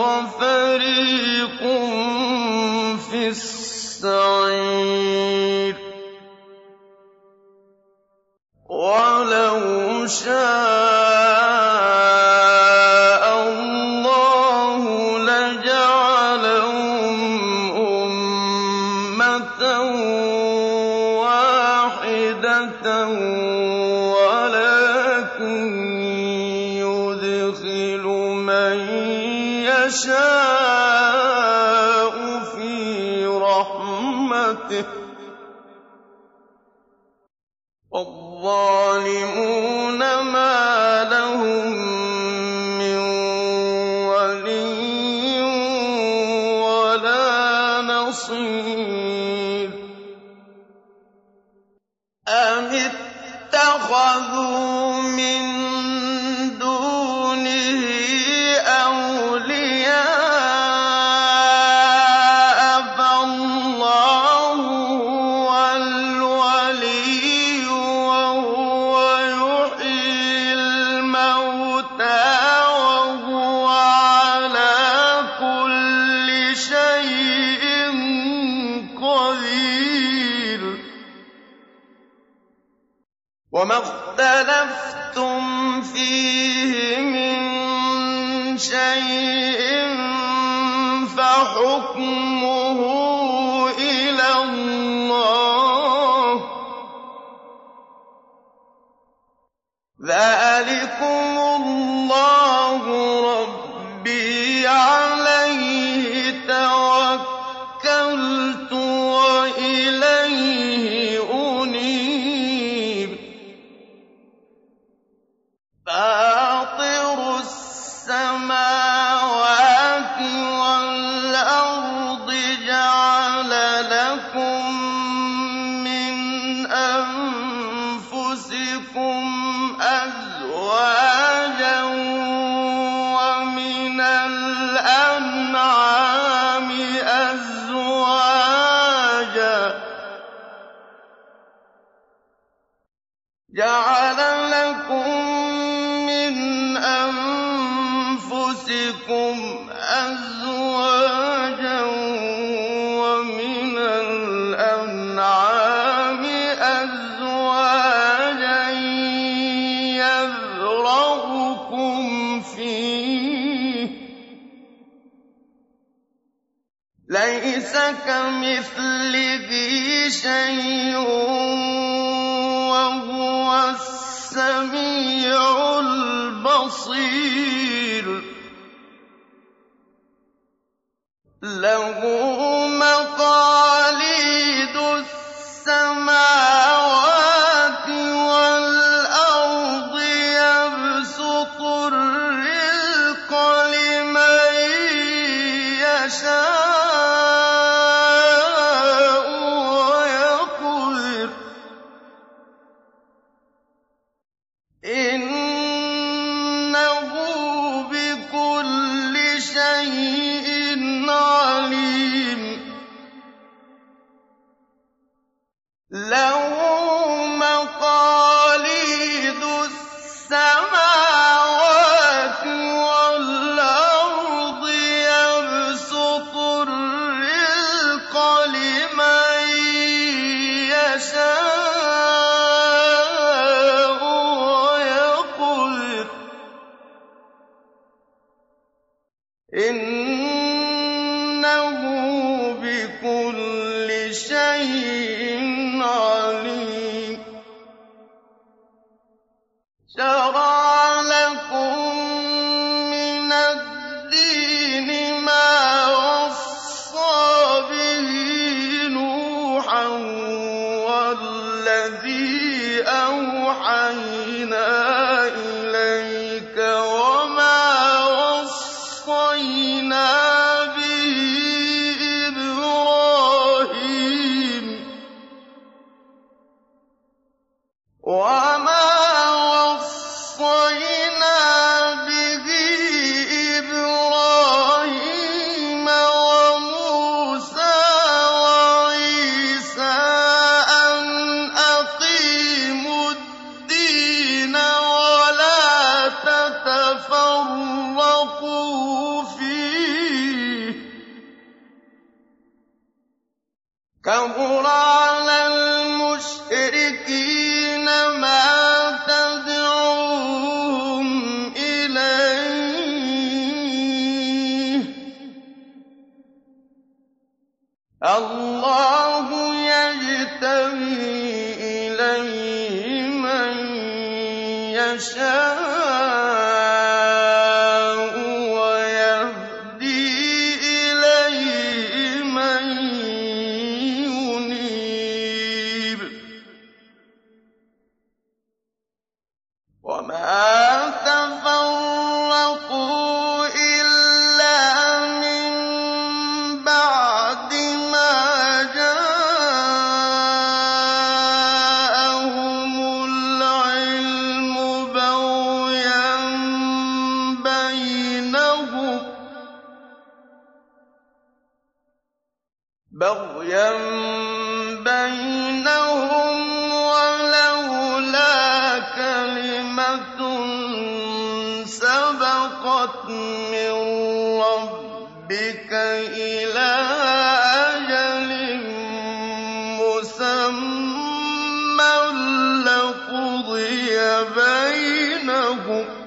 وَفَرِيقٌ فِي السَّعِيرِ ۚ وَلَوْ شَاءَ وما اختلفتم فيه من شيء. ليس كمثله شيء وهو السميع البصير. له مقام بَيْنَهُمْ ۚ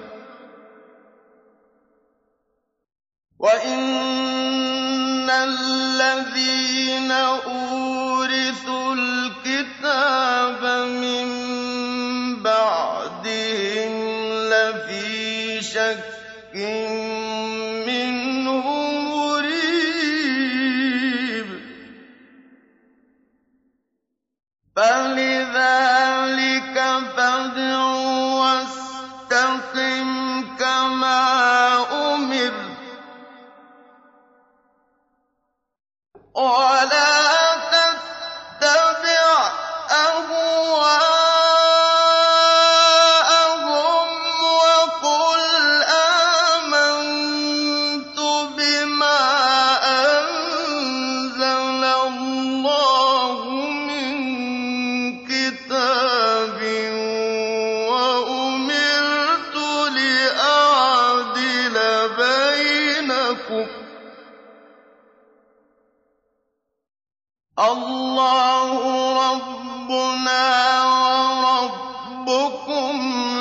وَرَبُّكُمْ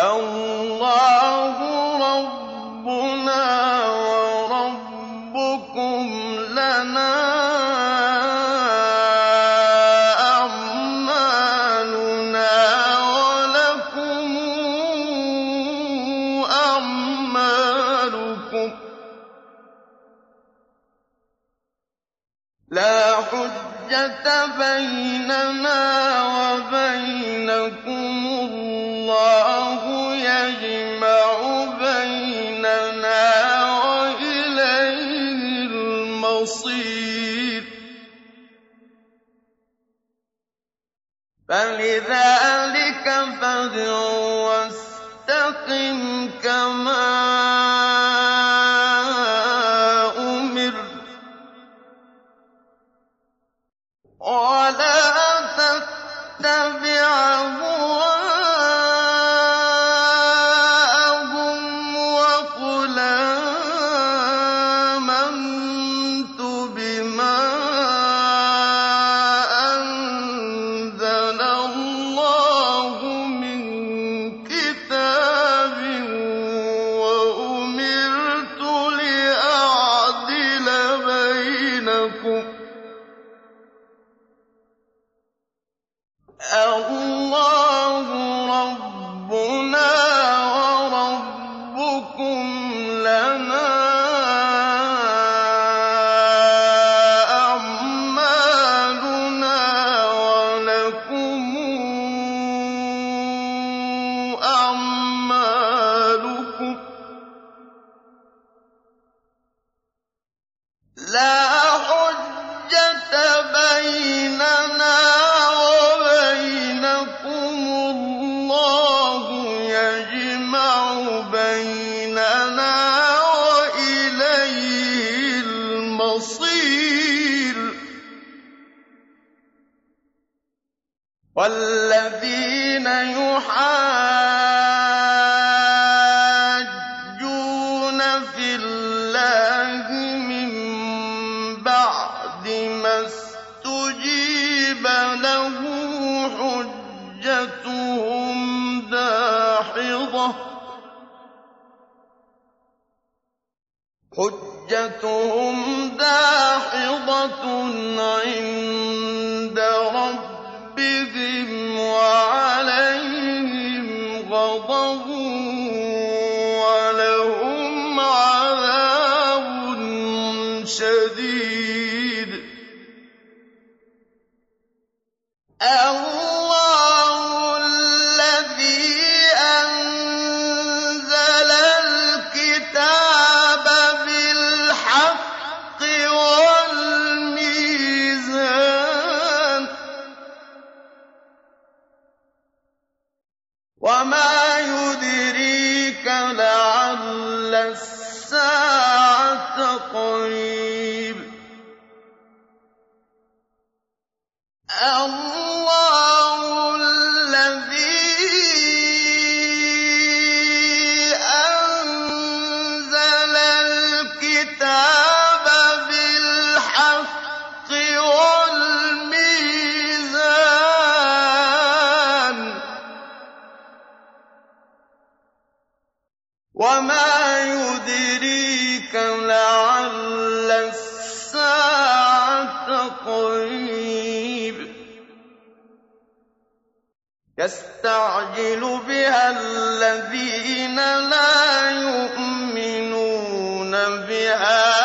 اللَّهُ فَلِذَٰلِكَ فَادْعُ وَاسْتَقِمْ كَمَا حجتهم داحضة عند ربهم وعليهم غضب ولهم عذاب شديد وما يدريك لعل الساعة قريب يستعجل بها الذين لا يؤمنون بها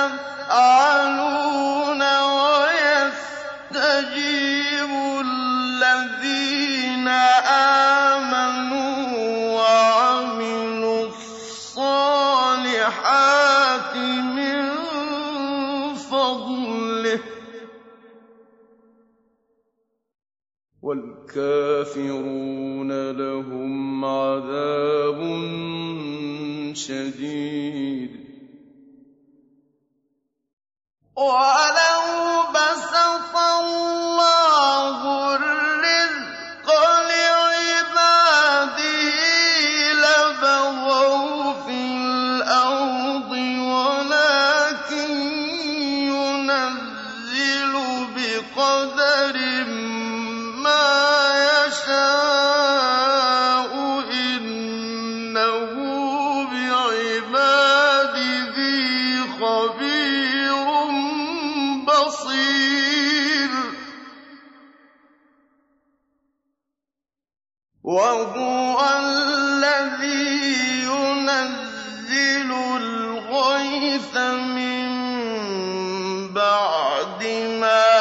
يَفْعَلُونَ وَيَسْتَجِيبُ الَّذِينَ آمَنُوا وَعَمِلُوا الصَّالِحَاتِ مِن فَضْلِهِ ۖ. وَالْكَافِرُونَ لَهُمْ عَذَابٌ شَدِيدٌ. ولو بسط الله بَعْدِ مَا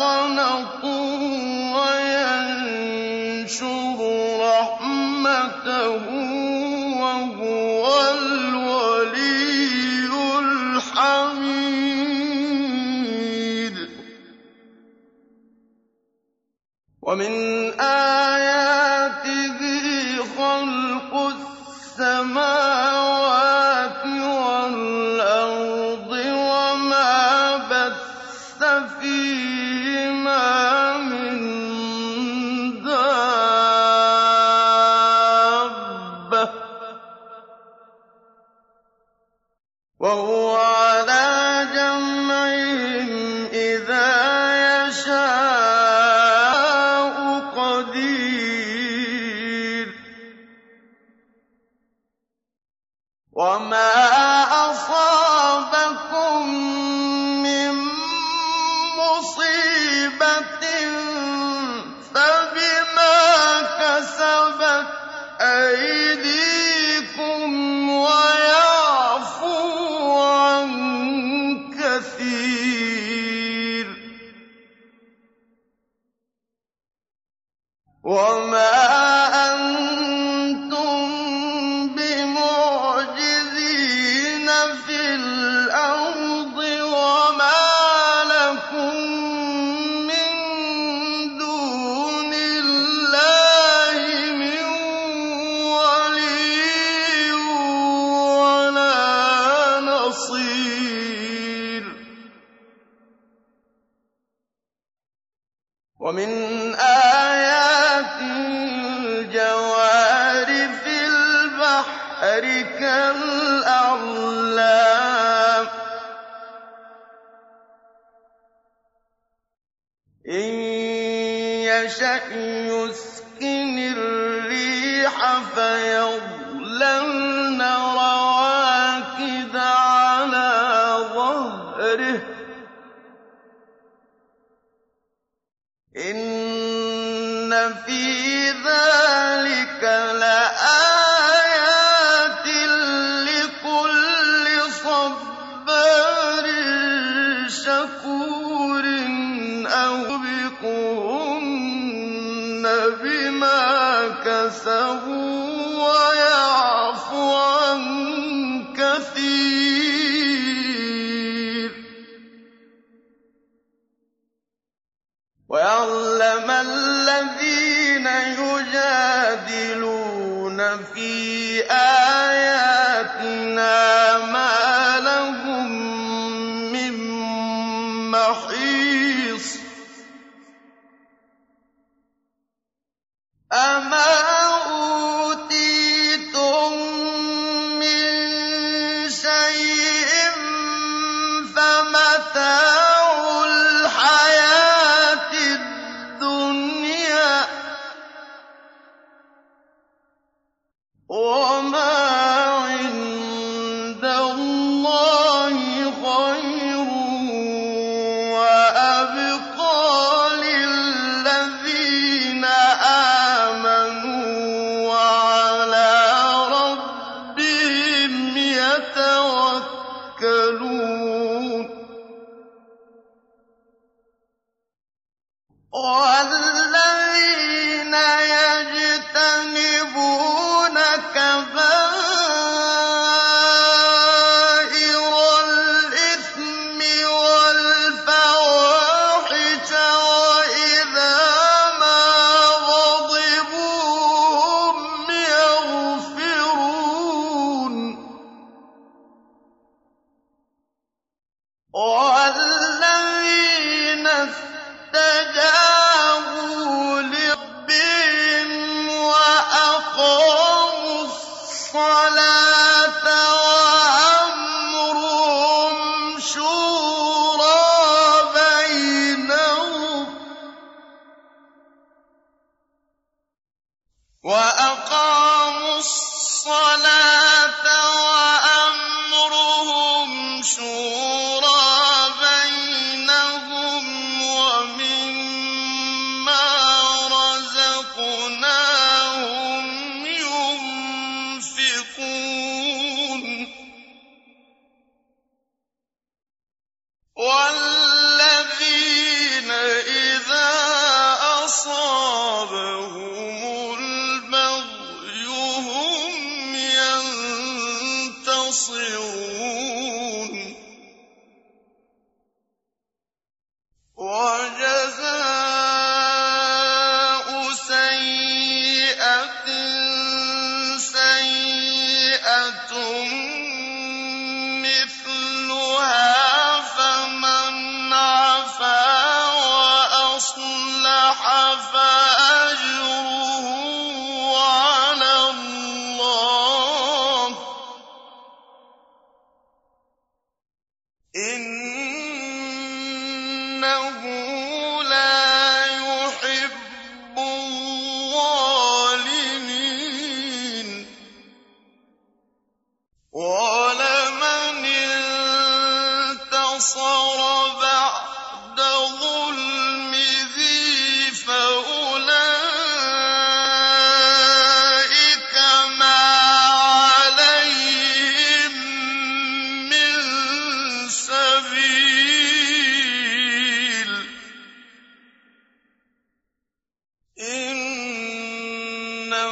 قَنَطُوا وَيَنشُرُ رَحْمَتَهُ ۚ وَهُوَ الْوَلِيُّ الْحَمِيدُ. وَمَا يُوبِقْهُنَّ بِمَا كَسَبُوا وَيَعْفُ عَن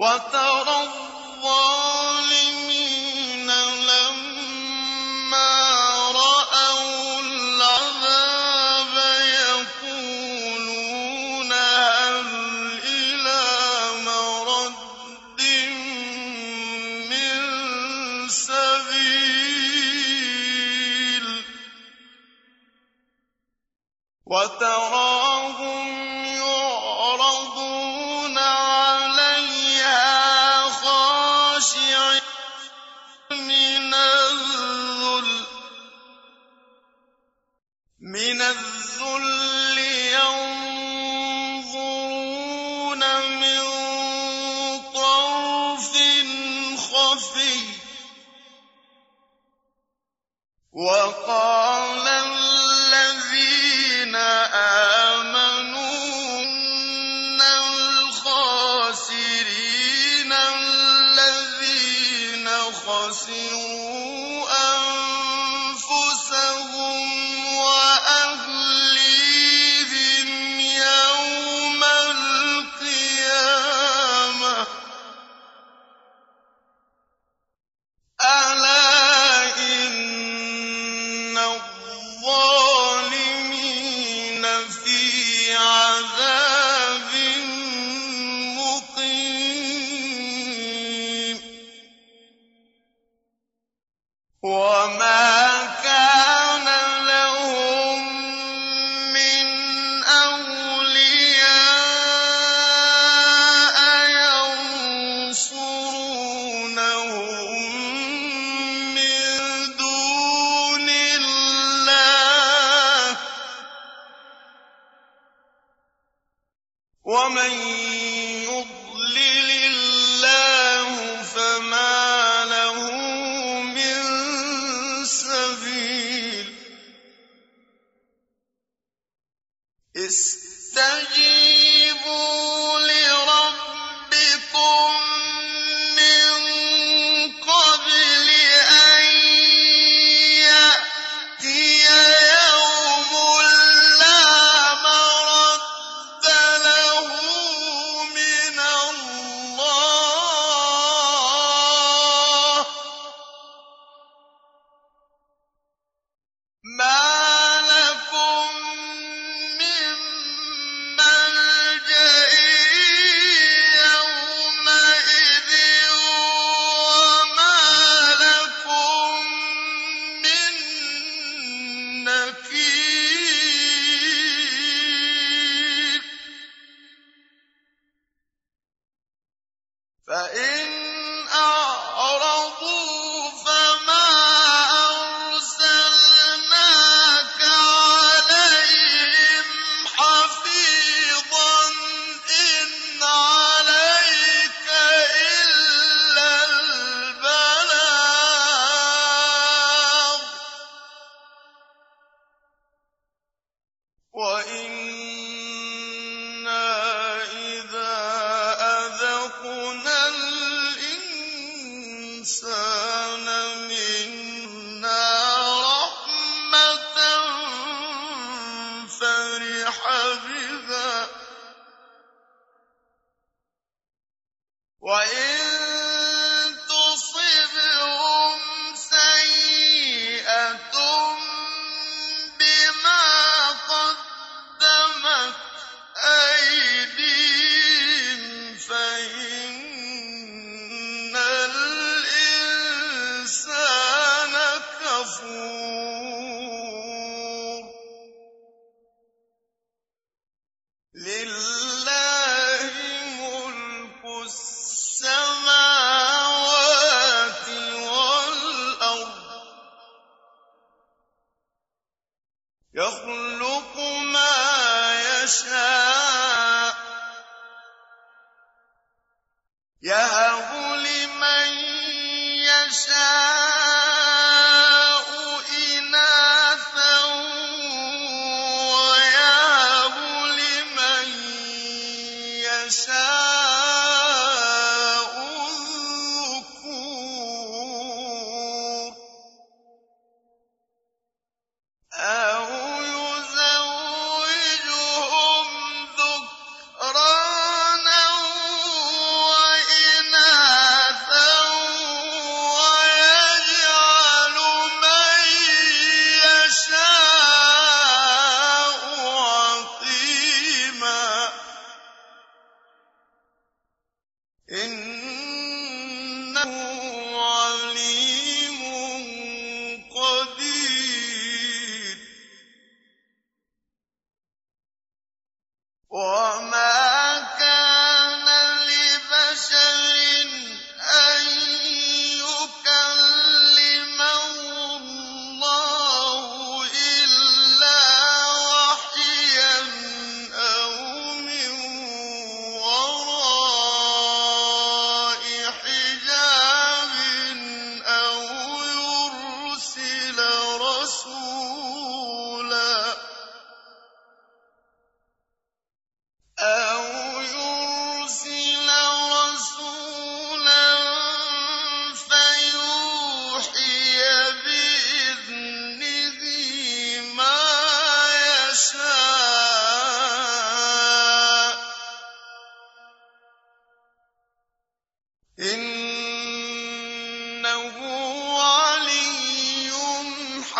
وترى الظالمين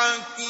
ضحك